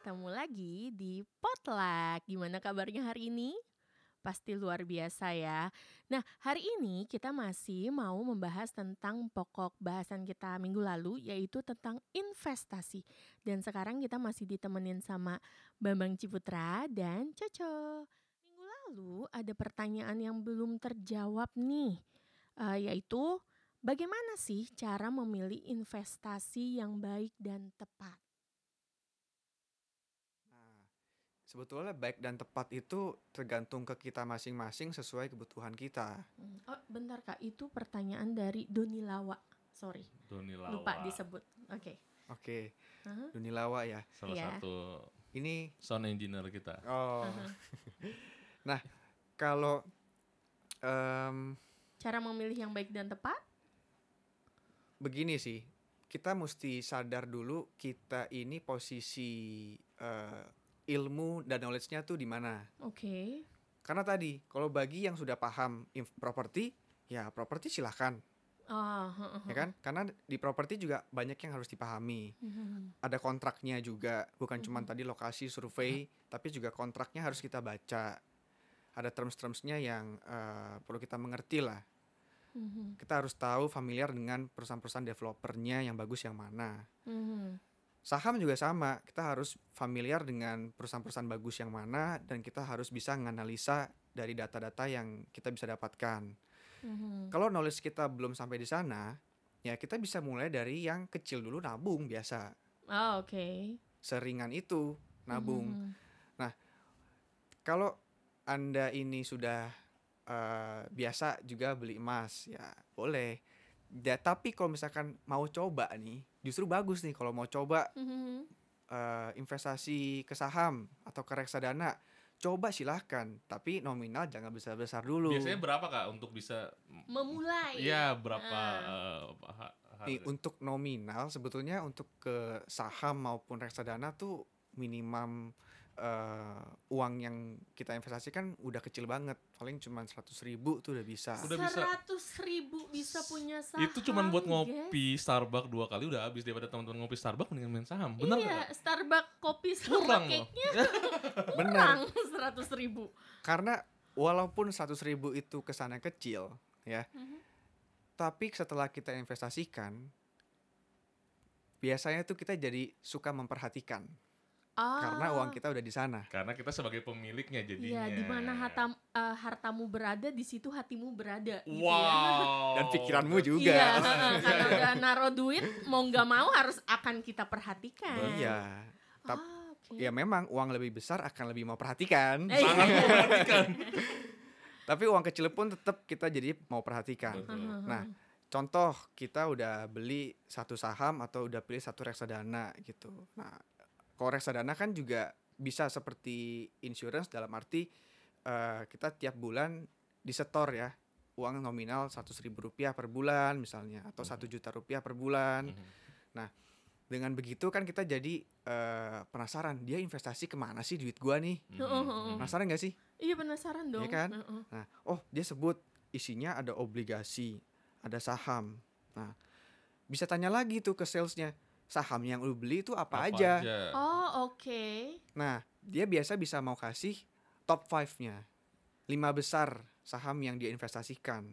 ketemu lagi di Potluck. Gimana kabarnya hari ini? Pasti luar biasa ya. Nah, hari ini kita masih mau membahas tentang pokok bahasan kita minggu lalu, yaitu tentang investasi. Dan sekarang kita masih ditemenin sama Bambang Ciputra dan Coco. Minggu lalu ada pertanyaan yang belum terjawab nih, uh, yaitu bagaimana sih cara memilih investasi yang baik dan tepat? Sebetulnya baik dan tepat itu tergantung ke kita masing-masing sesuai kebutuhan kita. Hmm, oh, bentar Kak, itu pertanyaan dari Doni Lawa. Sorry. Doni Lawa. Lupa disebut. Oke. Oke. Uh-huh. Doni Lawa ya. Salah yeah. satu ini sound engineer kita. Oh. Uh-huh. nah, kalau um, cara memilih yang baik dan tepat? Begini sih, kita mesti sadar dulu kita ini posisi uh, ilmu dan knowledge-nya tuh di mana. Oke. Okay. Karena tadi kalau bagi yang sudah paham properti, ya properti silahkan. Oh, uh, uh, ya kan? Karena di properti juga banyak yang harus dipahami. Uh, Ada kontraknya juga, bukan uh, cuma tadi lokasi survei, uh, tapi juga kontraknya harus kita baca. Ada terms-termsnya yang uh, perlu kita mengerti lah. Uh, kita harus tahu familiar dengan perusahaan-perusahaan developernya yang bagus yang mana. Uh, Saham juga sama, kita harus familiar dengan perusahaan-perusahaan bagus yang mana dan kita harus bisa menganalisa dari data-data yang kita bisa dapatkan. Mm-hmm. Kalau knowledge kita belum sampai di sana, ya kita bisa mulai dari yang kecil dulu nabung biasa. Oh, oke. Okay. Seringan itu nabung. Mm-hmm. Nah, kalau Anda ini sudah uh, biasa juga beli emas, ya boleh. Ya, tapi kalau misalkan mau coba nih, justru bagus nih kalau mau coba mm-hmm. uh, investasi ke saham atau ke reksadana coba silahkan tapi nominal jangan besar besar dulu biasanya berapa kak untuk bisa memulai ya berapa uh. Uh, nih untuk nominal sebetulnya untuk ke saham maupun reksadana tuh minimum uh, uang yang kita investasikan udah kecil banget. Paling cuma seratus ribu tuh udah bisa. Udah bisa. Seratus ribu bisa punya saham itu cuma buat ngopi. Starbucks dua kali udah habis daripada teman-teman ngopi Starbucks mendingan main saham. Benar iya gak? Starbucks kopi sama cake-nya benar seratus ribu. Karena walaupun seratus ribu itu kesannya kecil ya mm -hmm. tapi setelah kita investasikan biasanya tuh kita jadi suka memperhatikan Ah. Karena uang kita udah di sana. Karena kita sebagai pemiliknya jadinya. Iya, di mana harta uh, hartamu berada, di situ hatimu berada. Gitu ya. wow. Ya. Dan pikiranmu juga. Iya, karena udah naruh duit, mau nggak mau harus akan kita perhatikan. Iya. Tapi ah, okay. ya memang uang lebih besar akan lebih mau perhatikan. Eh, Sangat iya. perhatikan. Tapi uang kecil pun tetap kita jadi mau perhatikan. Betul. Nah, contoh kita udah beli satu saham atau udah pilih satu reksadana gitu. Nah, kalau reksadana kan juga bisa seperti insurance dalam arti uh, kita tiap bulan disetor ya uang nominal seratus ribu rupiah per bulan misalnya atau satu mm-hmm. juta rupiah per bulan. Mm-hmm. Nah dengan begitu kan kita jadi uh, penasaran dia investasi ke mana sih duit gua nih? Mm-hmm. Penasaran gak sih? Iya penasaran dong. Iya kan? Nah oh dia sebut isinya ada obligasi, ada saham. Nah bisa tanya lagi tuh ke salesnya saham yang lu beli itu apa, apa aja. aja. Oh, oke. Okay. Nah, dia biasa bisa mau kasih top 5-nya. Lima besar saham yang dia investasikan.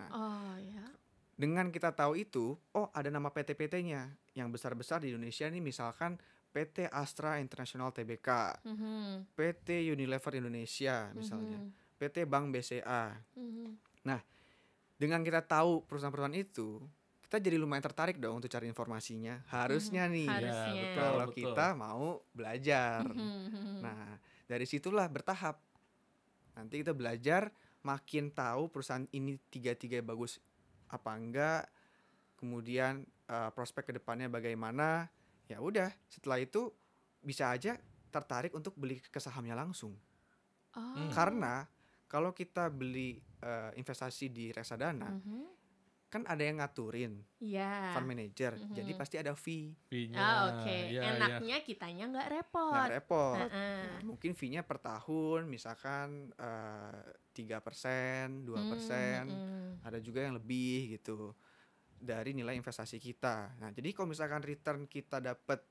Nah, oh, ya. Dengan kita tahu itu, oh ada nama PT-PT-nya yang besar-besar di Indonesia nih misalkan PT Astra International Tbk, mm -hmm. PT Unilever Indonesia misalnya, mm -hmm. PT Bank BCA. Mm -hmm. Nah, dengan kita tahu perusahaan-perusahaan itu, kita jadi lumayan tertarik dong untuk cari informasinya. Harusnya nih, Harusnya. Ya, betul, kalau betul. kita mau belajar. nah, dari situlah bertahap. Nanti kita belajar, makin tahu perusahaan ini tiga-tiga bagus apa enggak, kemudian uh, prospek ke depannya bagaimana. Ya udah, setelah itu bisa aja tertarik untuk beli ke sahamnya langsung. Oh. Karena kalau kita beli uh, investasi di reksadana, mm -hmm kan ada yang ngaturin yeah. fund manager mm -hmm. jadi pasti ada fee fee-nya ah, oke okay. ya, enaknya ya. kitanya nggak repot nggak repot uh -uh. Mungkin fee-nya per tahun misalkan eh, tiga persen dua persen ada juga yang lebih gitu dari nilai investasi kita nah jadi kalau misalkan return kita dapat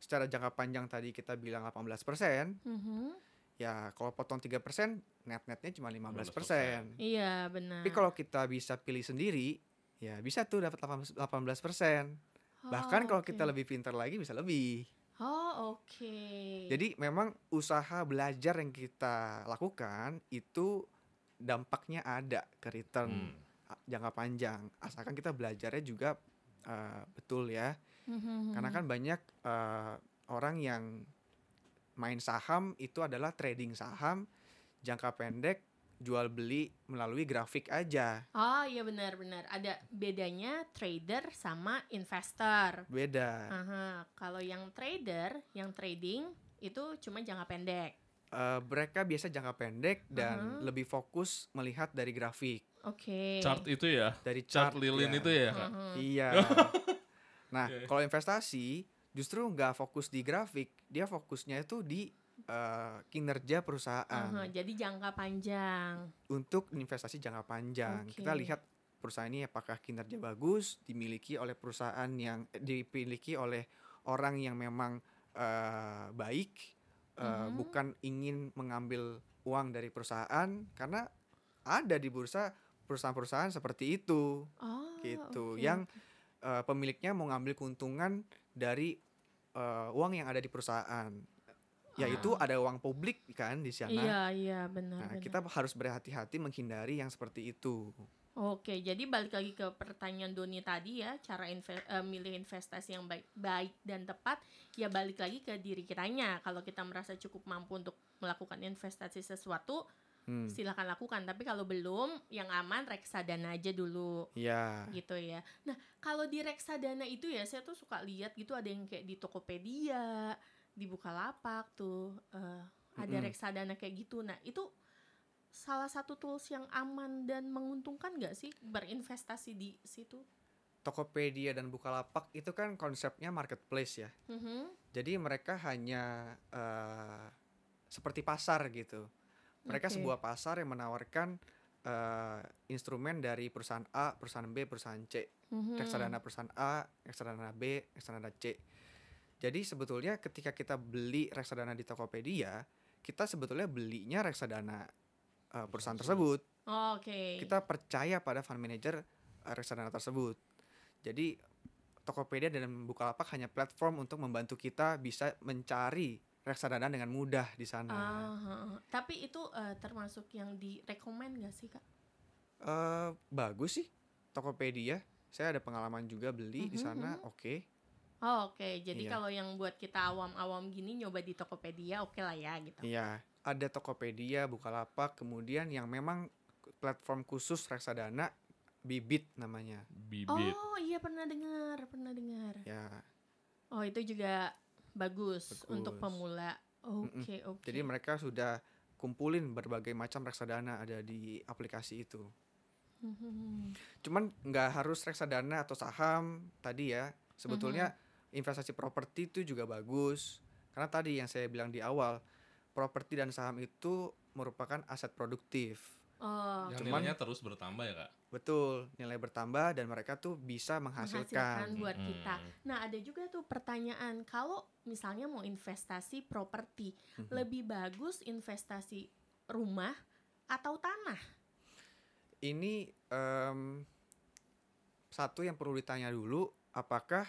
secara jangka panjang tadi kita bilang 18%, Mhm. Ya kalau potong 3%, net-netnya cuma 15%. 15%. Iya, benar. Tapi kalau kita bisa pilih sendiri, ya bisa tuh dapat 18 18%. Bahkan Oh, kalau oke. kita lebih pintar lagi bisa lebih. Oh, oke. Jadi memang usaha belajar yang kita lakukan itu dampaknya ada ke return Hmm. jangka panjang. Asalkan kita belajarnya juga uh, betul ya. Mhm. Karena kan banyak uh, orang yang main saham itu adalah trading saham jangka pendek jual beli melalui grafik aja. Oh, iya benar-benar. Ada bedanya trader sama investor. Beda. Aha, kalau yang trader, yang trading itu cuma jangka pendek. Uh, mereka biasa jangka pendek dan Aha. lebih fokus melihat dari grafik, Oke. Chart itu ya. dari Chart chart, lilin ya. itu ya, Kak. Mhm. Iya. nah, Oke. kalau investasi justru nggak fokus di grafik, dia fokusnya itu di uh, kinerja perusahaan Aha, jadi jangka panjang. untuk investasi jangka panjang. Oke. Kita lihat perusahaan ini apakah kinerja bagus, dimiliki oleh perusahaan yang eh, dimiliki oleh orang yang memang uh, baik, uh, Mhm. bukan ingin mengambil uang dari perusahaan karena ada di bursa perusahaan-perusahaan seperti itu Oh, gitu oke, yang. Uh, pemiliknya mau ngambil keuntungan dari uh, uang yang ada di perusahaan yaitu Ah. ada uang publik kan di sana Iya, iya, benar. nah benar. kita harus berhati-hati menghindari yang seperti itu Oke, jadi balik lagi ke pertanyaan Doni tadi ya, cara inve- eh, milih investasi yang baik, baik dan tepat, ya balik lagi ke diri kitanya. Kalau kita merasa cukup mampu untuk melakukan investasi sesuatu, Hmm, silakan lakukan. Tapi kalau belum, yang aman reksadana aja dulu, ya gitu ya. Nah, kalau di reksadana itu ya, saya tuh suka lihat gitu ada yang kayak di Tokopedia, di Bukalapak tuh eh, ada Mm-mm. reksadana kayak gitu. Nah, itu salah satu tools yang aman dan menguntungkan nggak sih berinvestasi di situ? Tokopedia dan Bukalapak itu kan konsepnya marketplace ya Mhm. jadi mereka hanya uh, seperti pasar gitu mereka Oke. sebuah pasar yang menawarkan uh, instrumen dari perusahaan A perusahaan B perusahaan C Mhm. reksadana perusahaan A, reksadana B, reksadana C. Jadi sebetulnya ketika kita beli reksadana di Tokopedia, kita sebetulnya belinya reksadana uh, perusahaan tersebut. Oh, Oke. Kita percaya pada fund manager uh, reksadana tersebut. Jadi Tokopedia dan Bukalapak hanya platform untuk membantu kita bisa mencari reksadana dengan mudah di sana. Heeh. Tapi itu eh, termasuk yang direkomend gak sih kak? Eh, bagus sih Tokopedia. Saya ada pengalaman juga beli di Mhm, sana. mhm. Oke. Oh, Oke, jadi Iya. kalau yang buat kita awam-awam gini nyoba di Tokopedia oke lah ya gitu. Iya, ada Tokopedia, Bukalapak, kemudian yang memang platform khusus reksadana Bibit namanya. Bibit. Oh iya pernah dengar, pernah dengar. Ya, Oh itu juga bagus, untuk Bagus. pemula. Oke oke. jadi mereka sudah kumpulin berbagai macam reksadana ada di aplikasi itu. Mhm. Cuman nggak harus reksadana atau saham tadi ya. Sebetulnya investasi properti itu juga bagus. Karena tadi yang saya bilang di awal, properti dan saham itu merupakan aset produktif. Oh Yang Cuman- nilainya terus bertambah ya, Kak? Betul, nilai bertambah dan mereka tuh bisa menghasilkan menghasilkan. buat Mm-mm. kita. Nah ada juga tuh pertanyaan kalau misalnya mau investasi properti, Mhm. lebih bagus investasi rumah atau tanah? ini em, satu yang perlu ditanya dulu apakah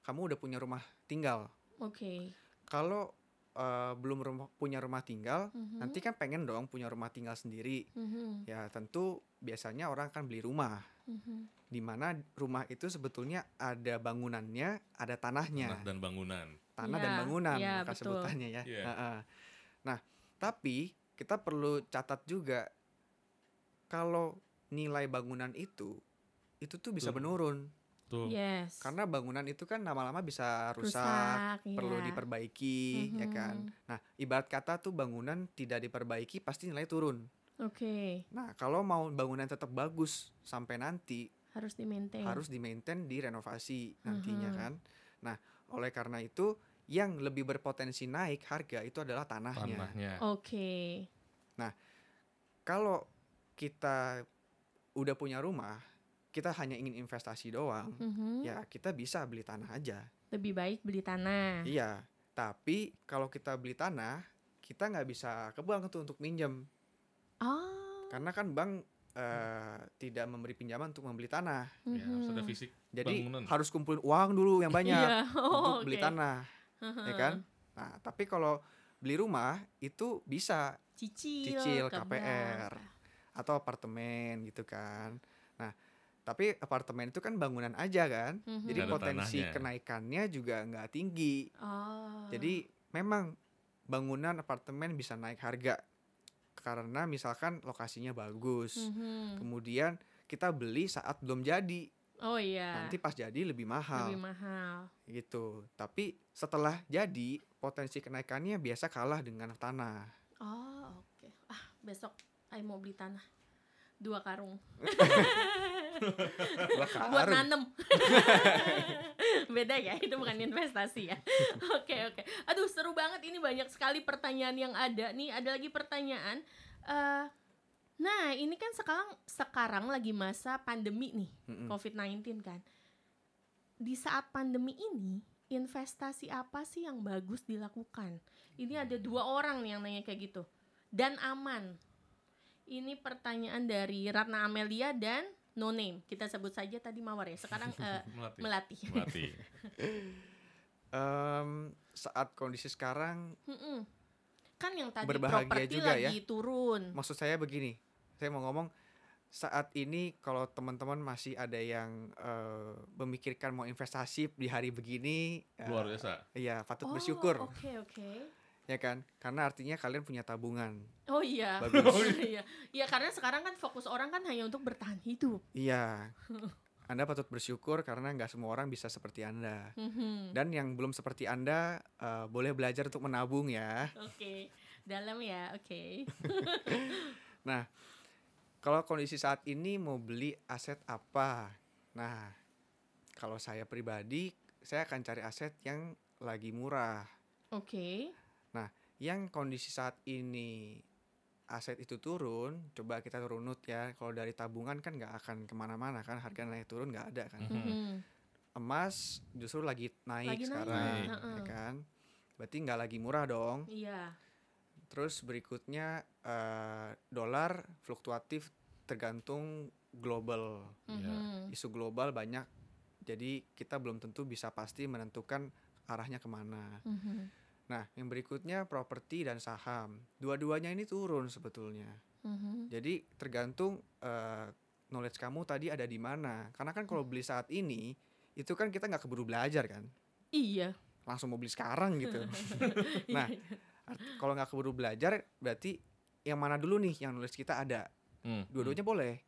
kamu udah punya rumah tinggal Oke. kalau eh, belum rumah, punya rumah tinggal Mhm. nanti kan pengen dong punya rumah tinggal sendiri Mhm. ya tentu biasanya orang akan beli rumah Mhm. di mana rumah itu sebetulnya ada bangunannya ada tanahnya Tanah dan bangunan. tanah Iya, dan bangunan iya, maka betul. sebutannya ya Iya. Heeh. nah tapi kita perlu catat juga kalau nilai bangunan itu itu tuh bisa Turun. menurun Tuh. Yes. karena bangunan itu kan lama-lama bisa rusak, Rusak, perlu iya. diperbaiki ya kan Mhm. nah ibarat kata tuh bangunan tidak diperbaiki pasti nilai turun Oke, nah kalau mau bangunan tetap bagus sampai nanti harus di maintain. harus di maintain direnovasi nantinya Mhm. kan nah oleh karena itu yang lebih berpotensi naik harga itu adalah tanahnya Tanahnya. Oke. kalau kita udah punya rumah kita hanya ingin investasi doang Mhm. ya kita bisa beli tanah aja Lebih baik beli tanah. iya Tapi kalau kita beli tanah, kita nggak bisa ke bank tuh untuk minjem. Oh. Karena kan bank eh, tidak memberi pinjaman untuk membeli tanah. Ya, ada Mhm. fisik Jadi bangunan. harus kumpulin uang dulu yang banyak Iya. Oh, untuk beli oke. tanah, ya kan? Nah, tapi kalau beli rumah itu bisa Cicil, Cicil, KPR. atau apartemen gitu kan. Tapi apartemen itu kan bangunan aja kan. Mhm. Jadi ada potensi tanahnya. kenaikannya juga nggak tinggi. Oh. Jadi memang bangunan apartemen bisa naik harga karena misalkan lokasinya bagus. Mhm. Kemudian kita beli saat belum jadi. Oh iya. Nanti pas jadi lebih mahal lebih mahal. gitu. Tapi setelah jadi potensi kenaikannya biasa kalah dengan tanah. Oh, oke. Ah, besok Ayo mau beli tanah. Dua karung. Buat nanem. Beda ya, itu bukan investasi ya. Oke, oke. Aduh, seru banget ini banyak sekali pertanyaan yang ada. Nih, ada lagi pertanyaan. Eh, nah, ini kan sekarang sekarang lagi masa pandemi nih, Mm-mm. COVID-19 kan. Di saat pandemi ini, investasi apa sih yang bagus dilakukan? Ini ada dua orang nih yang nanya kayak gitu. Dan aman. Ini pertanyaan dari Ratna Amelia dan No Name. Kita sebut saja tadi Mawar ya. Sekarang eh, Melati. Melati. Melati. Em, saat kondisi sekarang Mm-mm. Kan yang tadi Berbahagia properti juga ya. lagi turun. maksud saya begini saya mau ngomong saat ini kalau teman-teman masih ada yang eh, memikirkan mau investasi di hari begini eh, Luar biasa. iya patut Oh, bersyukur Oke, oke. Ya kan karena artinya kalian punya tabungan Oh iya. Bagus. Oh iya. Iya, karena sekarang kan fokus orang kan hanya untuk bertahan hidup. iya anda patut bersyukur karena nggak semua orang bisa seperti anda Mhm. dan yang belum seperti anda eh, boleh belajar untuk menabung ya Oke. Dalam ya, oke. kalau kondisi saat ini mau beli aset apa nah kalau saya pribadi saya akan cari aset yang lagi murah Oke. Yang kondisi saat ini aset itu turun, coba kita runut ya. Kalau dari tabungan kan nggak akan ke mana-mana kan, harga naik turun nggak ada kan. Mhm. Mhm. Emas justru lagi naik Lagi naik, sekarang, heeh. ya kan. Berarti nggak lagi murah dong. Iya. Terus berikutnya eh, dolar fluktuatif tergantung global, Iya. Mhm. isu global banyak. Jadi kita belum tentu bisa pasti menentukan arahnya ke mana. Mhm. Nah, yang berikutnya properti dan saham. Dua-duanya ini turun sebetulnya. Mhm. Jadi tergantung eh, knowledge kamu tadi ada di mana. Karena kan kalau beli saat ini itu kan kita nggak keburu belajar kan, Iya. langsung mau beli sekarang gitu. Nah, art- kalau nggak keburu belajar berarti yang mana dulu nih yang knowledge kita ada. Hmm. Dua-duanya boleh.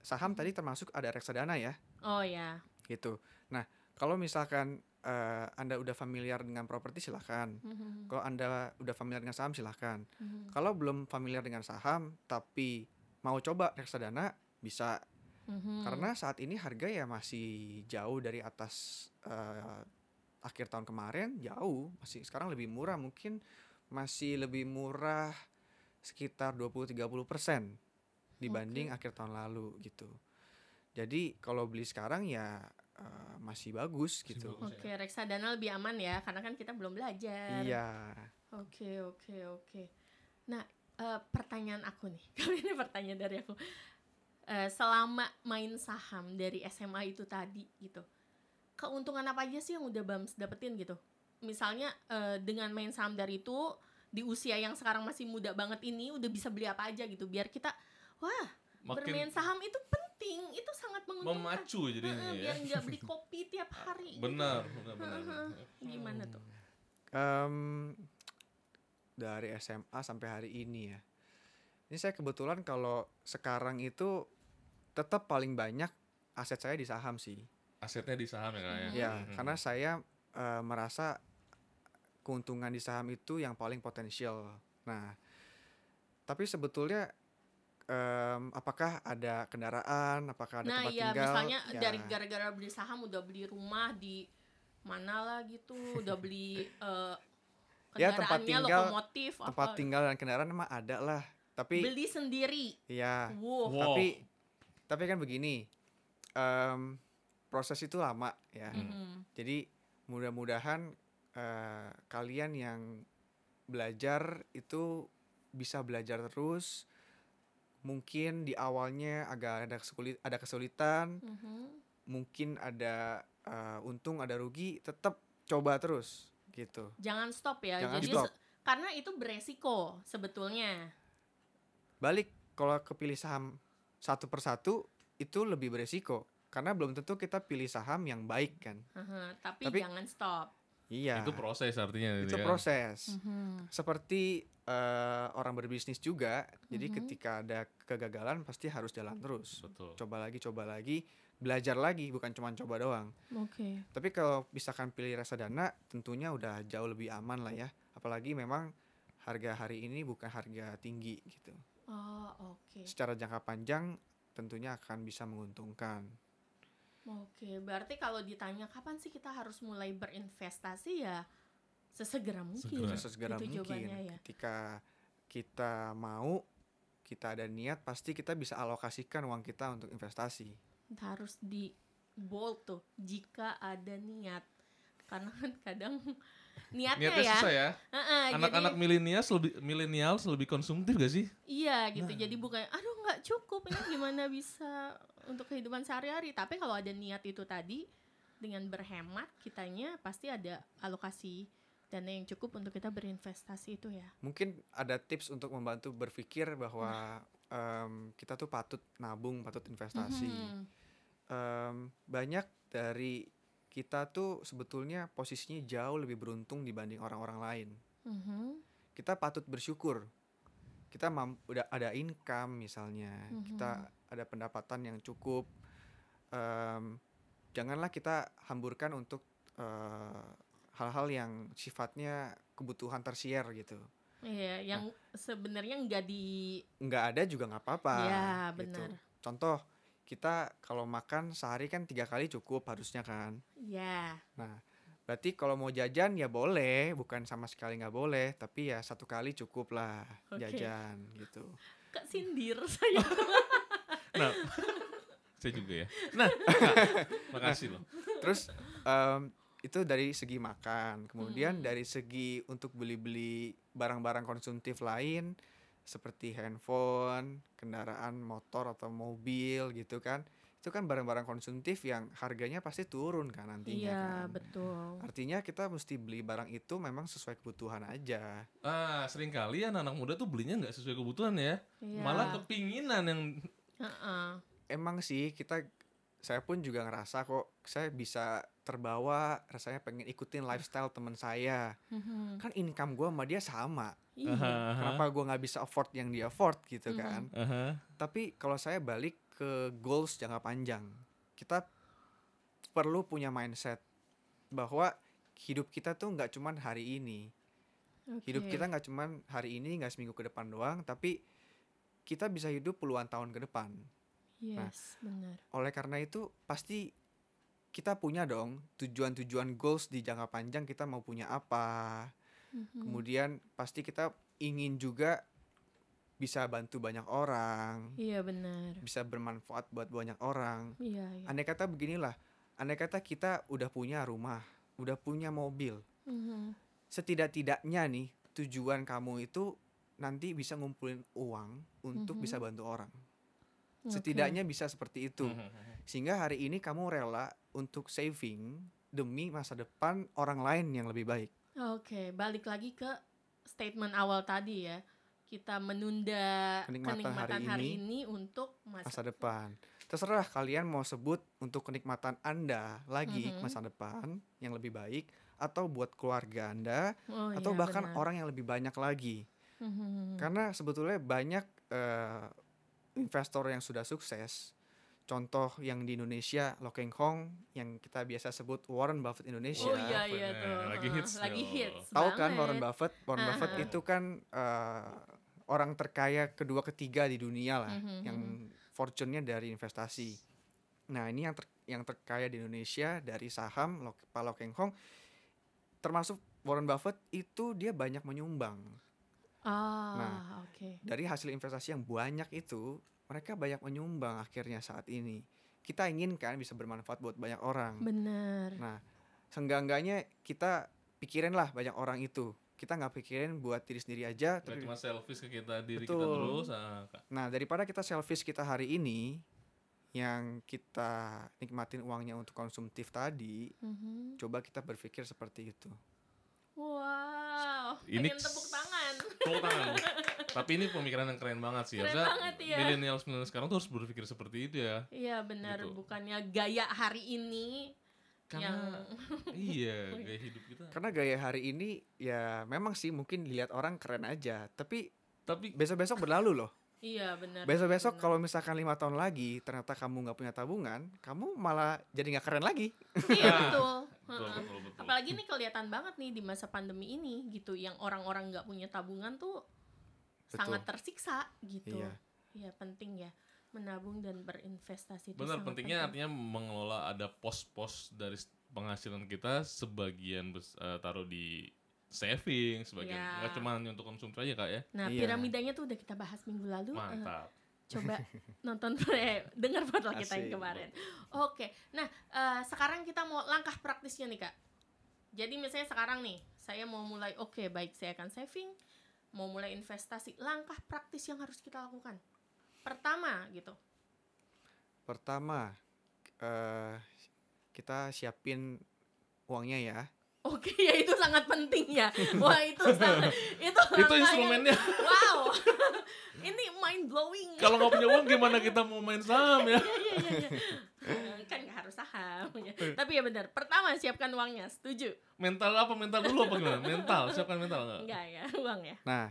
Saham tadi termasuk ada reksadana ya, Oh ya. gitu. Nah, kalau misalkan eh, anda udah familiar dengan properti silahkan. Mhm. Kalau anda udah familiar dengan saham silahkan. Mhm. Kalau belum familiar dengan saham tapi mau coba reksadana bisa Mhm. karena saat ini harga ya masih jauh dari atas eh, akhir tahun kemarin jauh masih sekarang lebih murah mungkin masih lebih murah sekitar 20-30 persen dibanding akhir tahun lalu gitu. Jadi kalau beli sekarang ya eh, masih bagus Masih gitu. Oke, reksadana lebih aman ya karena kan kita belum belajar. Iya. Oke, oke, oke. Nah, eh, pertanyaan aku nih. Kali ini pertanyaan dari aku. Eh, selama main saham dari SMA itu tadi gitu. Keuntungan apa aja sih yang udah Bams dapetin gitu? Misalnya eh, dengan main saham dari itu di usia yang sekarang masih muda banget ini udah bisa beli apa aja gitu biar kita wah bermain Makin saham itu penting itu sangat menguntungkan memacu jadinya ya. biar nggak beli kopi tiap hari gitu. Benar, benar, benar. Gimana tuh Em, dari SMA sampai hari ini ya. Ini saya kebetulan kalau sekarang itu tetap paling banyak aset saya di saham sih. Asetnya di saham ya kak ya. Ya, Mhm. karena saya eh, merasa keuntungan di saham itu yang paling potensial. Nah, tapi sebetulnya em, apakah ada kendaraan, apakah ada Nah tempat iya tinggal? misalnya Ya, dari gara-gara beli saham udah beli rumah di mana lah gitu, udah beli eh, Ya, tempat kendaraannya tinggal- lokomotif tempat apa tinggal dan kendaraan emang ada lah. Tapi beli sendiri. ya Wow. Wow. tapi tapi kan begini em, proses itu lama ya Mhm. jadi mudah-mudahan eh, kalian yang belajar itu bisa belajar terus. Mungkin di awalnya agak ada kesulit ada kesulitan, Mhm. mungkin ada eh, untung ada rugi, tetap coba terus gitu. Jangan stop ya. Jangan Jadi stop. karena itu beresiko sebetulnya. Balik kalau kepilih saham satu persatu itu lebih beresiko karena belum tentu kita pilih saham yang baik kan. Aha, tapi, Tapi- jangan stop. Iya. Itu proses artinya. itu ya. proses. Mhm. Seperti eh, orang berbisnis juga. Jadi Mhm. ketika ada kegagalan pasti harus jalan terus. Betul. Coba lagi, coba lagi, belajar lagi, bukan cuma coba doang. Oke. Tapi kalau misalkan pilih reksadana, tentunya udah jauh lebih aman lah ya. Apalagi memang harga hari ini bukan harga tinggi gitu. Oh, oke. Secara jangka panjang tentunya akan bisa menguntungkan. Oke, berarti kalau ditanya kapan sih kita harus mulai berinvestasi ya sesegera mungkin. Segera. Sesegera Itu mungkin. jawabannya ya. Ketika kita mau, kita ada niat, pasti kita bisa alokasikan uang kita untuk investasi. Harus di bold tuh jika ada niat. Karena kan kadang niatnya, Niatnya ya. susah ya. Heeh, Anak-anak milenial lebih milenial lebih konsumtif gak sih? iya gitu. Nah. Jadi bukan aduh nggak cukup ini gimana bisa untuk kehidupan sehari-hari. Tapi kalau ada niat itu tadi dengan berhemat kitanya pasti ada alokasi dana yang cukup untuk kita berinvestasi itu ya. Mungkin ada tips untuk membantu berpikir bahwa em, kita tuh patut nabung, patut investasi. Mhm. Em, banyak dari kita tuh sebetulnya posisinya jauh lebih beruntung dibanding orang-orang lain. Mhm. Kita patut bersyukur. Kita udah ada income misalnya, kita ada pendapatan yang cukup. Em, janganlah kita hamburkan untuk eh, hal-hal yang sifatnya kebutuhan tersier gitu. Iya, yang sebenarnya nggak di Nggak ada juga nggak apa-apa. Iya, gitu. benar. Contoh, kita kalau makan sehari kan tiga kali cukup harusnya kan. ya. Nah, berarti kalau mau jajan ya boleh, bukan sama sekali nggak boleh, tapi ya satu kali cukup lah Oke. jajan gitu. Kak sindir saya. Nah, saya juga ya. Nah, makasih loh. Terus em, itu dari segi makan, kemudian Hmm. dari segi untuk beli-beli barang-barang konsumtif lain seperti handphone, kendaraan motor atau mobil gitu kan. Itu kan barang-barang konsumtif yang harganya pasti turun kan nantinya Iya, kan. betul. Artinya kita mesti beli barang itu memang sesuai kebutuhan aja. Ah, sering kali anak muda tuh belinya nggak sesuai kebutuhan ya. Iya. Malah kepinginan yang Heeh. Emang sih kita saya pun juga ngerasa kok saya bisa terbawa rasanya pengen ikutin lifestyle teman saya. Mhm. Kan income gua sama dia sama. Aha, Kenapa gua nggak bisa afford yang dia afford gitu Mhm. kan? aha. Tapi kalau saya balik ke goals jangka panjang, kita perlu punya mindset bahwa hidup kita tuh nggak cuman hari ini. Hidup Oke. kita nggak cuman hari ini, nggak seminggu ke depan doang, tapi kita bisa hidup puluhan tahun ke depan. Yes, benar. Oleh karena itu pasti kita punya dong tujuan-tujuan goals di jangka panjang kita mau punya apa. Mhm. Kemudian pasti kita ingin juga bisa bantu banyak orang, Iya benar. bisa bermanfaat buat banyak orang. Iya, iya. Andai kata beginilah, andai kata kita udah punya rumah, udah punya mobil, Mhm. setidak-tidaknya nih tujuan kamu itu nanti bisa ngumpulin uang untuk Mhm. bisa bantu orang. Setidaknya bisa seperti itu. Mhm. Sehingga hari ini kamu rela untuk saving demi masa depan orang lain yang lebih baik. Oke, balik lagi ke statement awal tadi ya. Kita menunda Kenikmatan kenikmatan, hari hari, ini, ini untuk masa, Masa depan. Terserah kalian mau sebut untuk kenikmatan Anda lagi Mhm. masa depan yang lebih baik atau buat keluarga Anda Oh, atau iya, bahkan benar. orang yang lebih banyak lagi. Mhm. Karena sebetulnya banyak eh, investor yang sudah sukses. Contoh yang di Indonesia, Lo Keng Hong yang kita biasa sebut Warren Buffett Indonesia. Oh iya iya tuh. lagi hits Lagi hits. Tahu kan. Warren Buffett? Warren Ah, Buffett ah. itu kan eh, orang terkaya kedua ketiga di dunia lah, Mhm, yang fortune-nya dari investasi. Nah ini yang ter- yang terkaya di Indonesia dari saham Lo- Pak Lo Keng Hong, termasuk Warren Buffett itu dia banyak menyumbang Ah, Nah, oke. dari hasil investasi yang banyak itu mereka banyak menyumbang akhirnya saat ini. Kita inginkan bisa bermanfaat buat banyak orang. Benar. Nah, seenggak-enggaknya kita pikirin lah banyak orang itu. Kita nggak pikirin buat diri sendiri aja, Nggak tapi cuma selfish ke kita diri kita Betul. terus. ah. Nah, daripada kita selfish kita hari ini yang kita nikmatin uangnya untuk konsumtif tadi, Mhm. coba kita berpikir seperti itu. Wow, Ini pengen tepuk tangan. Tepuk tangan. Tapi ini pemikiran yang keren banget sih. Keren banget, ya. milenial milenial sekarang tuh harus berpikir seperti itu ya. Iya benar, Gitu. bukannya gaya hari ini Karena iya gaya hidup kita. Karena gaya hari ini ya memang sih mungkin dilihat orang keren aja, tapi Tapi besok-besok berlalu loh. Iya benar. Besok-besok kalau misalkan lima tahun lagi ternyata kamu nggak punya tabungan, kamu malah jadi nggak keren lagi. Iya betul. betul Heeh. betul betul. Apalagi nih kelihatan banget nih di masa pandemi ini gitu, yang orang-orang nggak punya tabungan tuh Betul. sangat tersiksa gitu. Iya. Iya penting ya menabung dan berinvestasi. itu Benar pentingnya penting. artinya mengelola ada pos-pos dari penghasilan kita sebagian bes- eh, taruh di saving, sebagian Ya. nggak cuma untuk konsumsi aja kak ya. Nah Iya. piramidanya tuh udah kita bahas minggu lalu. Eh, Mantap. coba nonton eh, dengar podcast kita yang kemarin. Oke, nah eh, sekarang kita mau langkah praktisnya nih kak. Jadi misalnya sekarang nih, saya mau mulai oke baik saya akan saving, mau mulai investasi. Langkah praktis yang harus kita lakukan. Pertama gitu. Pertama, eh kita siapin uangnya ya. Oke, ya itu sangat penting ya. Wah itu sangat, itu Itu yang- instrumennya. Wow, ini mind blowing. Kalau nggak punya uang gimana kita mau main saham ya? Iya iya iya. iya. Eh, kan nggak harus saham. ya. Tapi ya benar. Pertama siapkan uangnya. Setuju? Mental apa mental dulu apa gimana? Mental, siapkan mental nggak? Enggak ya, uang ya. Nah,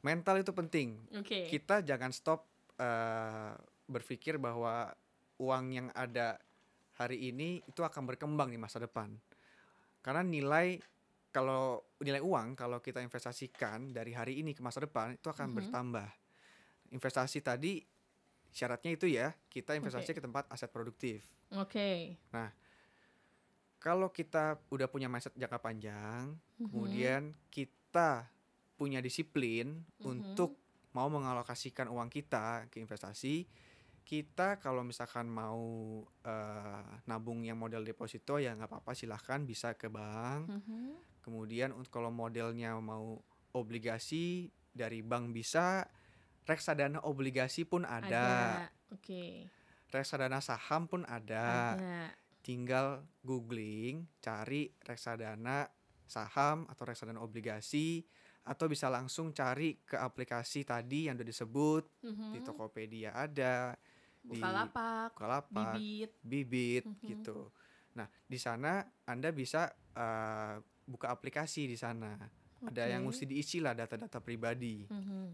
mental itu penting. Oke. Kita jangan stop eh, berpikir bahwa uang yang ada hari ini itu akan berkembang di masa depan. Karena nilai kalau nilai uang kalau kita investasikan dari hari ini ke masa depan itu akan Mhm. bertambah. Investasi tadi syaratnya itu ya, kita investasi Oke. ke tempat aset produktif. Oke. Kalau kita udah punya mindset jangka panjang, Mhm. kemudian kita punya disiplin Mhm. untuk mau mengalokasikan uang kita ke investasi, kita kalau misalkan mau eh, nabung yang model deposito ya nggak apa-apa silahkan bisa ke bank. Mhm. Kemudian untuk kalau modelnya mau obligasi dari bank bisa, reksadana obligasi pun ada, Oke. reksadana saham pun ada. Ada. tinggal googling cari reksadana saham atau reksadana obligasi atau bisa langsung cari ke aplikasi tadi yang udah disebut di Mhm. Tokopedia ada di Bukalapak, Bukalapak, bibit. Bibit Mhm. gitu. Nah, di sana Anda bisa eh, buka aplikasi di sana. Ada yang mesti diisi lah data-data pribadi. Mhm.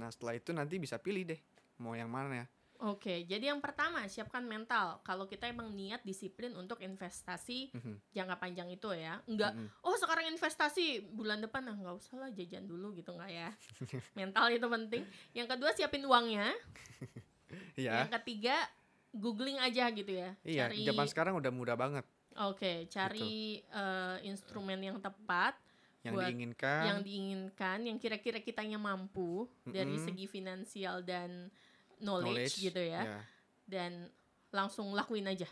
Nah, setelah itu nanti bisa pilih deh mau yang mana ya. Oke, jadi yang pertama siapkan mental. Kalau kita emang niat disiplin untuk investasi Mhm, jangka panjang itu ya, enggak. mhm. Oh sekarang investasi bulan depan nah nggak usah lah jajan dulu gitu nggak ya. mental itu penting. Yang kedua siapin uangnya. Iya. Yang ketiga googling aja gitu ya. Iya, Cari zaman sekarang udah mudah banget Oke, cari eh, instrumen yang tepat yang Buat diinginkan. yang diinginkan, yang kira-kira kitanya mampu dari Mm-mm. segi finansial dan knowledge, gitu ya. ya. Dan langsung lakuin aja.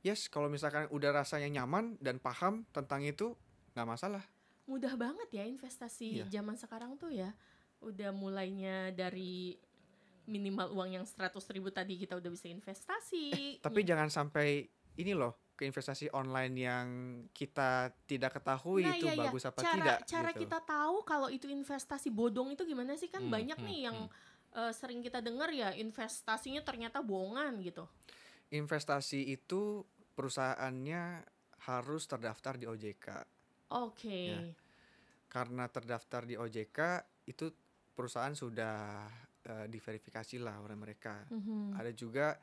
Yes, kalau misalkan udah rasanya nyaman dan paham tentang itu, nggak masalah. Mudah banget ya investasi Iya. zaman sekarang tuh ya. Udah mulainya dari minimal uang yang 100 ribu tadi kita udah bisa investasi. Tapi Ya. jangan sampai ini loh investasi online yang kita tidak ketahui Nah, itu iya, iya. bagus apa cara, tidak. Cara gitu. kita tahu kalau itu investasi bodong itu gimana sih kan Hmm, banyak hmm, nih yang hmm. eh, sering kita dengar ya investasinya ternyata bohongan gitu. Investasi itu perusahaannya harus terdaftar di OJK. Oke. Ya. Karena terdaftar di OJK itu perusahaan sudah eh, diverifikasi lah oleh mereka. Mhm. Ada juga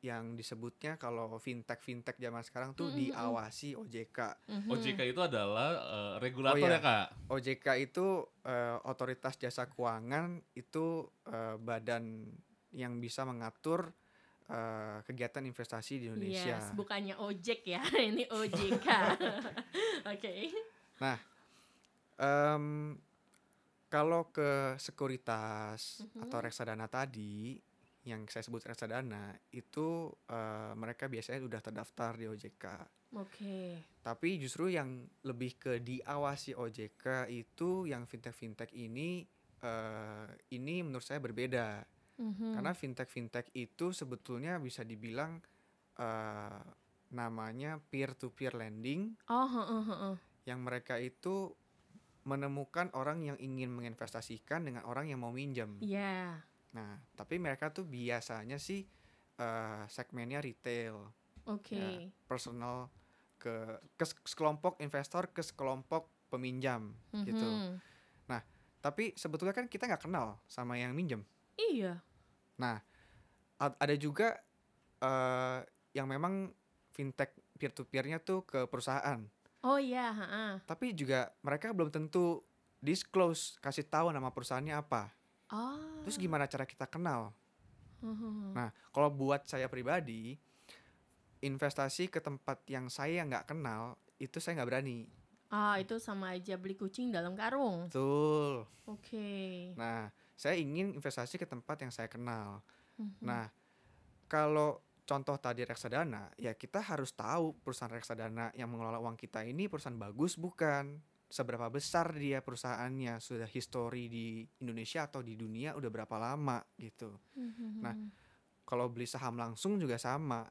yang disebutnya kalau fintech fintech zaman sekarang tuh Mm, mm, mm. diawasi OJK. Mhm. OJK itu adalah eh, regulator Oh, iya. ya kak. OJK itu eh, otoritas jasa keuangan itu eh, badan yang bisa mengatur eh, kegiatan investasi di Indonesia. Yes, bukannya ojek ya, ini OJK. Oke. Em, kalau ke sekuritas Mhm. atau reksadana tadi yang saya sebut reksadana itu eh, mereka biasanya sudah terdaftar di OJK. Oke. Tapi justru yang lebih ke diawasi OJK itu yang fintech-fintech ini eh, ini menurut saya berbeda. Mhm. Karena fintech-fintech itu sebetulnya bisa dibilang eh, namanya peer-to-peer lending Oh, heeh, heeh. yang mereka itu menemukan orang yang ingin menginvestasikan dengan orang yang mau minjem. Iya. Nah, tapi mereka tuh biasanya sih eh, segmennya retail, Oke. Ya. personal ke ke sekelompok investor ke sekelompok peminjam gitu. Mhm. Tapi sebetulnya kan kita nggak kenal sama yang minjem. Iya. Nah, ad- ada juga eh, yang memang fintech peer to peernya tuh ke perusahaan. Oh iya, heeh. Tapi juga mereka belum tentu disclose kasih tahu nama perusahaannya apa. Oh. Terus gimana cara kita kenal? Mhm. Nah, kalau buat saya pribadi, investasi ke tempat yang saya nggak kenal itu saya nggak berani. Ah, itu sama aja beli kucing dalam karung. Betul. Oke. Nah, saya ingin investasi ke tempat yang saya kenal. Mhm. Nah, kalau contoh tadi reksadana, ya kita harus tahu perusahaan reksadana yang mengelola uang kita ini perusahaan bagus bukan? Seberapa besar dia perusahaannya, sudah histori di Indonesia atau di dunia udah berapa lama gitu. Mhm. Nah, Kalau beli saham langsung juga sama.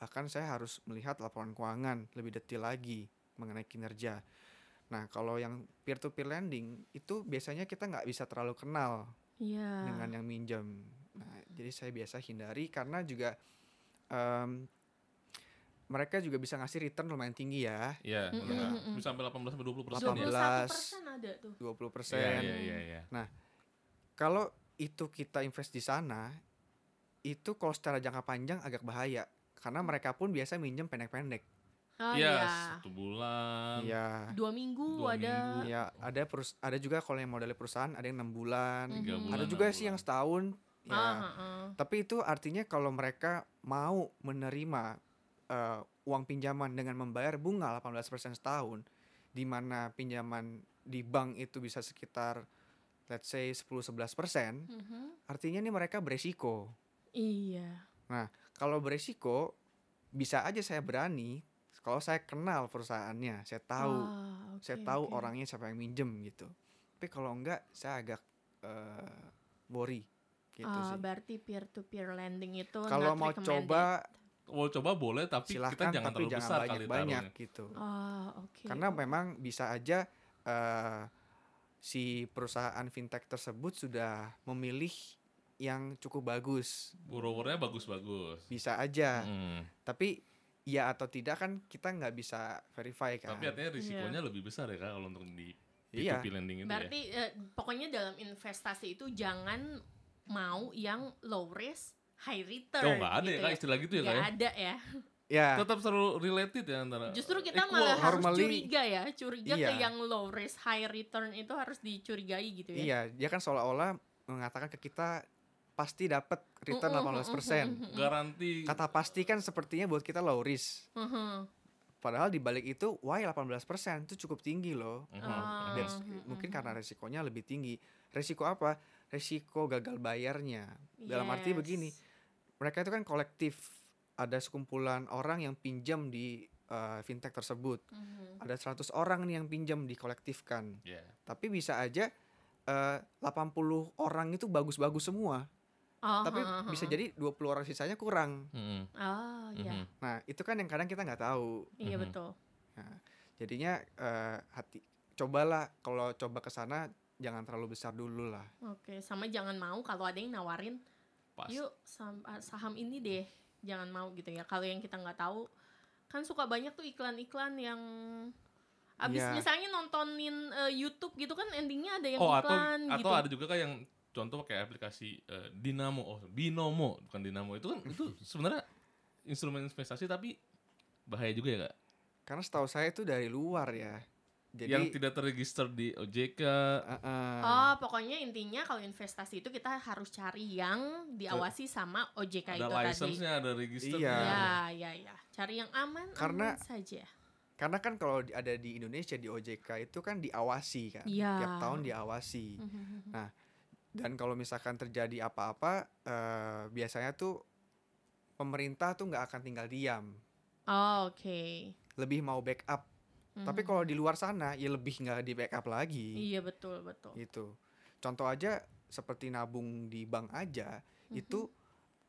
Bahkan saya harus melihat laporan keuangan lebih detail lagi mengenai kinerja. Nah, kalau yang peer to peer lending itu biasanya kita nggak bisa terlalu kenal Iya. dengan yang minjem. Nah, jadi saya biasa hindari karena juga em, mereka juga bisa ngasih return lumayan tinggi ya, Iya, Mm-mm, benar. mm-mm. Bisa sampai 18 sampai 20 persen 21 ya. 18. persen ada tuh. 20%. Iya, iya, iya, iya. Kalau itu kita invest di sana, itu kalau secara jangka panjang agak bahaya karena mereka pun biasa minjem pendek-pendek. Oh Iya, iya. satu bulan. Iya. Dua minggu Dua ada. minggu. Ya, ada perus ada juga kalau yang modelnya perusahaan ada yang enam bulan, Tiga Mhm. bulan. ada juga sih bulan. yang setahun. Ya, Ah, heeh. Tapi itu artinya kalau mereka mau menerima eh, uang pinjaman dengan membayar bunga 18% setahun, di mana pinjaman di bank itu bisa sekitar let's say 10-11%, Mhm. artinya nih mereka beresiko. Iya. Kalau beresiko, bisa aja saya berani kalau saya kenal perusahaannya, saya tahu, Ah, saya oke, tahu oke. orangnya siapa yang minjem gitu. Tapi kalau enggak, saya agak eh, worry gitu Ah, sih. berarti peer to peer lending itu Kalau mau recommended. coba Mau coba boleh tapi kita silahkan jangan tapi terlalu jangan besar kali banyak-banyak taruhnya. gitu. Ah, oke. Karena memang bisa aja eh, si perusahaan fintech tersebut sudah memilih yang cukup bagus. Borrowernya bagus-bagus. Bisa aja. Mm. Tapi ya atau tidak kan kita nggak bisa verify kan. Tapi artinya risikonya lebih besar ya kak kalau untuk di Iya. P2P lending itu ya. Berarti eh, pokoknya dalam investasi itu jangan mau yang low risk high return. Oh nggak ada ya gitu kak istilah gitu ya kak Nggak ya? ada ya. Ya, Tetap selalu related ya antara Justru kita equal. malah harus normally- curiga ya, curiga ke Iya. yang low risk high return itu harus dicurigai gitu ya. iya, dia kan seolah-olah mengatakan ke kita pasti dapat return Mm-mm, 18%. mm-mm, garansi Kata pasti kan sepertinya buat kita low risk. mhm. Padahal di balik itu, why 18% itu cukup tinggi loh. Mhm, Ah. mhm. That's- Mhm, mungkin mhm. karena resikonya lebih tinggi. Resiko apa? Resiko gagal bayarnya. Dalam arti Yes. begini, mereka itu kan kolektif. Ada sekumpulan orang yang pinjam di uh, fintech tersebut. Mhm. Ada 100 orang nih yang pinjam dikolektifkan. Iya. Tapi bisa aja uh, 80 orang itu bagus-bagus semua. Oh, Tapi ha, ha, bisa ha. jadi 20 orang sisanya kurang. Mhm, Oh, iya. mhm. Nah, itu kan yang kadang kita nggak tahu. Iya Mhm. betul. Jadinya uh, hati cobalah kalau coba ke sana jangan terlalu besar dulu lah. Oke, sama jangan mau kalau ada yang nawarin, Pas. yuk sam- ah, saham ini deh, jangan mau gitu ya. Kalau yang kita nggak tahu, kan suka banyak tuh iklan-iklan yang abis Iya. misalnya nontonin eh, YouTube gitu kan endingnya ada yang Oh atau iklan gitu. atau ada juga kan yang contoh kayak aplikasi eh, Dinamo, oh Binomo bukan Dinamo itu kan itu sebenarnya instrumen investasi tapi bahaya juga ya kak. Karena setahu saya itu dari luar ya. Jadi yang tidak terregister di OJK. uh, uh, Oh, pokoknya intinya kalau investasi itu kita harus cari yang diawasi sama OJK ada itu tadi. license-nya, ada register. Iya. Ya, ya, ya. Cari yang aman, Karena- aman saja. karena kan kalau ada di Indonesia di OJK itu kan diawasi kan. Iya. Tiap tahun diawasi. Mhm. Dan kalau misalkan terjadi apa-apa eh, biasanya tuh pemerintah tuh nggak akan tinggal diam. Oh, Oke. lebih mau backup. Tapi Mhm. kalau di luar sana ya lebih nggak di backup lagi. Iya betul betul. Gitu. Contoh aja seperti nabung di bank aja Mhm. itu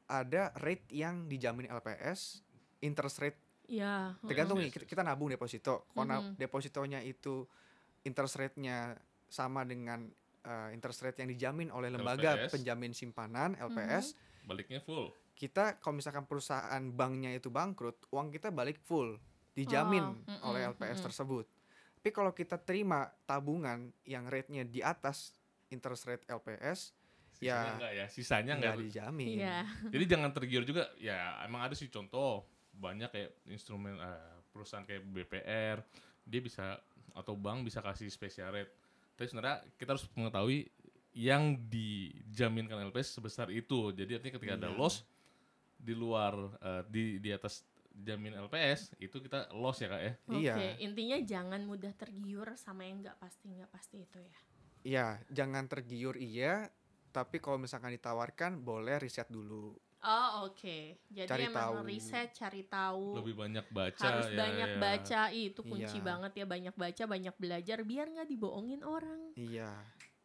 ada rate yang dijamin LPS, interest rate Iya. tergantung nih kita, kita nabung deposito. Kalau Mhm. depositonya itu interest rate-nya sama dengan uh, interest rate yang dijamin oleh lembaga LPS. penjamin simpanan LPS, Baliknya full. kita kalau misalkan perusahaan banknya itu bangkrut, uang kita balik full, dijamin Oh, oleh LPS mm-mm. tersebut. Tapi kalau kita terima tabungan yang rate-nya di atas interest rate LPS, Sisanya Ya. enggak ya, sisanya nggak enggak. dijamin. Iya. Jadi jangan tergiur juga. Ya emang ada sih contoh banyak kayak instrumen eh, perusahaan kayak BPR dia bisa atau bank bisa kasih special rate. Tapi sebenarnya kita harus mengetahui yang dijaminkan LPS sebesar itu. Jadi artinya ketika ada Iya. loss di luar eh, di di atas jamin LPS itu kita loss ya kak ya. Oke, Iya. intinya jangan mudah tergiur sama yang nggak pasti nggak pasti itu ya. Iya, jangan tergiur iya, tapi kalau misalkan ditawarkan boleh riset dulu. Oh oke, jadi Cari emang tahu. riset, cari tahu, Lebih banyak baca harus ya, banyak ya. baca, Ih, itu kunci Iya. banget ya banyak baca, banyak belajar biar nggak dibohongin orang. Iya.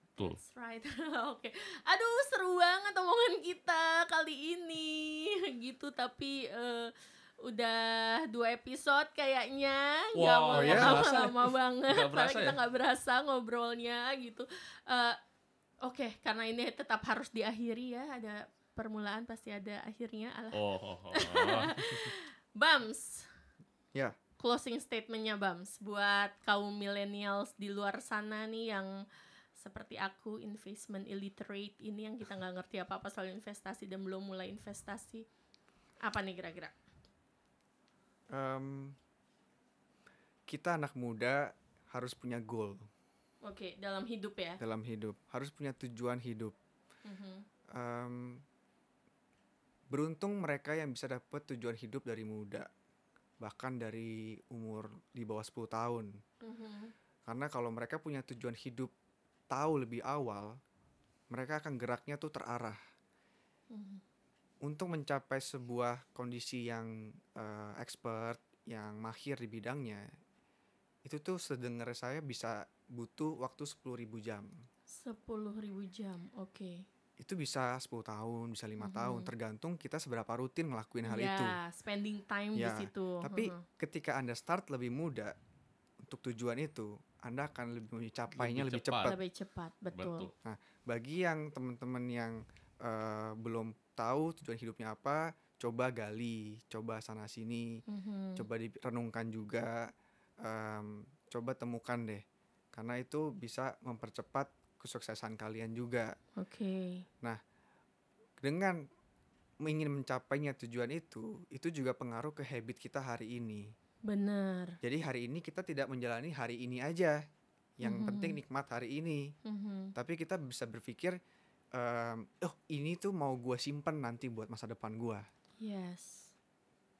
Betul. That's right. Oke. Aduh, seru banget omongan kita kali ini. Gitu tapi eh, udah dua episode kayaknya nggak Wow, mau ya? lama-lama banget Nggak Padahal berasa kita ya? nggak berasa ngobrolnya gitu Eh, oke karena ini tetap harus diakhiri ya ada permulaan pasti ada akhirnya Alah. Oh, oh, oh. Bams Ya. closing statementnya Bams buat kaum millennials di luar sana nih yang seperti aku investment illiterate ini yang kita nggak ngerti apa apa soal investasi dan belum mulai investasi apa nih kira-kira Em, kita anak muda harus punya goal oke dalam hidup ya dalam hidup, harus punya tujuan hidup. Mhm. Em, beruntung mereka yang bisa dapat tujuan hidup dari muda, bahkan dari umur di bawah 10 tahun. Mhm. Karena kalau mereka punya tujuan hidup tahu lebih awal, mereka akan geraknya tuh terarah. Mhm. Untuk mencapai sebuah kondisi yang eh, expert, yang mahir di bidangnya, itu tuh sedengar saya bisa butuh waktu 10.000 jam. 10.000 jam oke Itu bisa 10 tahun, bisa lima Mhm. tahun, tergantung kita seberapa rutin ngelakuin hal itu. ya spending time di Ya, situ Tapi Mhm. ketika Anda start lebih muda untuk tujuan itu, Anda akan lebih mencapainya Lebih lebih, cepat. cepat. lebih cepat betul, Betul. Bagi yang teman-teman yang eh, belum tahu tujuan hidupnya apa, coba gali, coba sana sini, Mhm. coba direnungkan juga, em, coba temukan deh, karena itu bisa mempercepat kesuksesan kalian juga. oke Dengan ingin mencapainya tujuan itu, itu juga pengaruh ke habit kita hari ini. benar Jadi hari ini kita tidak menjalani hari ini aja. Yang Mhm. penting nikmat hari ini. Mhm. Tapi kita bisa berpikir, em, oh ini tuh mau gue simpen nanti buat masa depan gue, yes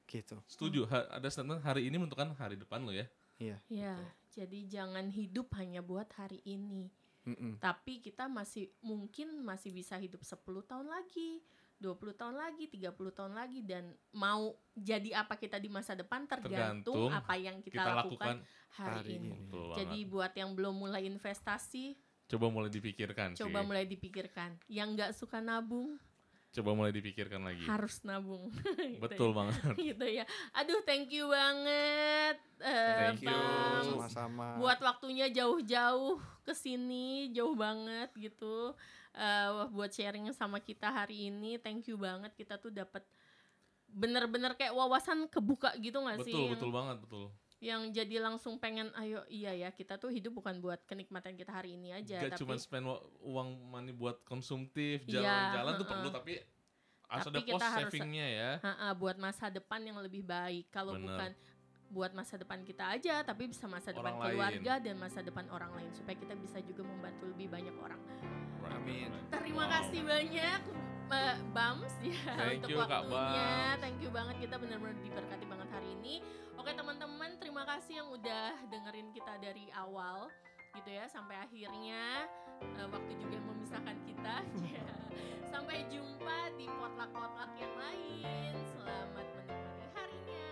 gitu. Setuju. Ha- ada statement hari ini menentukan hari depan lo ya. Iya. Ya, Betul. jadi jangan hidup hanya buat hari ini. Mm-mm. Tapi kita masih mungkin masih bisa hidup 10 tahun lagi, 20 tahun lagi, 30 tahun lagi dan mau jadi apa kita di masa depan tergantung, Tergantung apa yang kita, Kita, lakukan, lakukan. hari, hari ini. ini. Jadi buat yang belum mulai investasi, Coba mulai dipikirkan coba sih. mulai dipikirkan. Yang nggak suka nabung Coba mulai dipikirkan lagi. harus nabung. Gitu Betul ya. banget. gitu ya. Aduh, thank you banget. eh, Thank you. Bang. Sama-sama. buat waktunya jauh-jauh ke sini jauh banget gitu eh buat sharing sama kita hari ini thank you banget kita tuh dapat bener-bener kayak wawasan kebuka gitu nggak sih betul, yang, betul banget, betul. Yang jadi langsung pengen ayo iya ya kita tuh hidup bukan buat kenikmatan kita hari ini aja Gak tapi cuma spend uang money buat konsumtif, Iya, jalan-jalan tuh heeh. perlu tapi harus Tapi ada kita cost harus- savingnya ya. ha-ha, buat masa depan yang lebih baik kalau bukan buat masa depan kita aja tapi bisa masa depan Orang lain. keluarga dan masa depan orang lain supaya kita bisa juga membantu lebih banyak orang Amin. Terima Wow. kasih banyak Mbak Bams ya Thank untuk you, Kak waktunya. Bams. Thank you banget kita benar-benar diberkati banget hari ini. Oke teman-teman, terima kasih yang udah dengerin kita dari awal gitu ya sampai akhirnya Eh, waktu juga memisahkan kita. Ya. Sampai jumpa di potluck-potluck yang lain. Selamat menikmati harinya.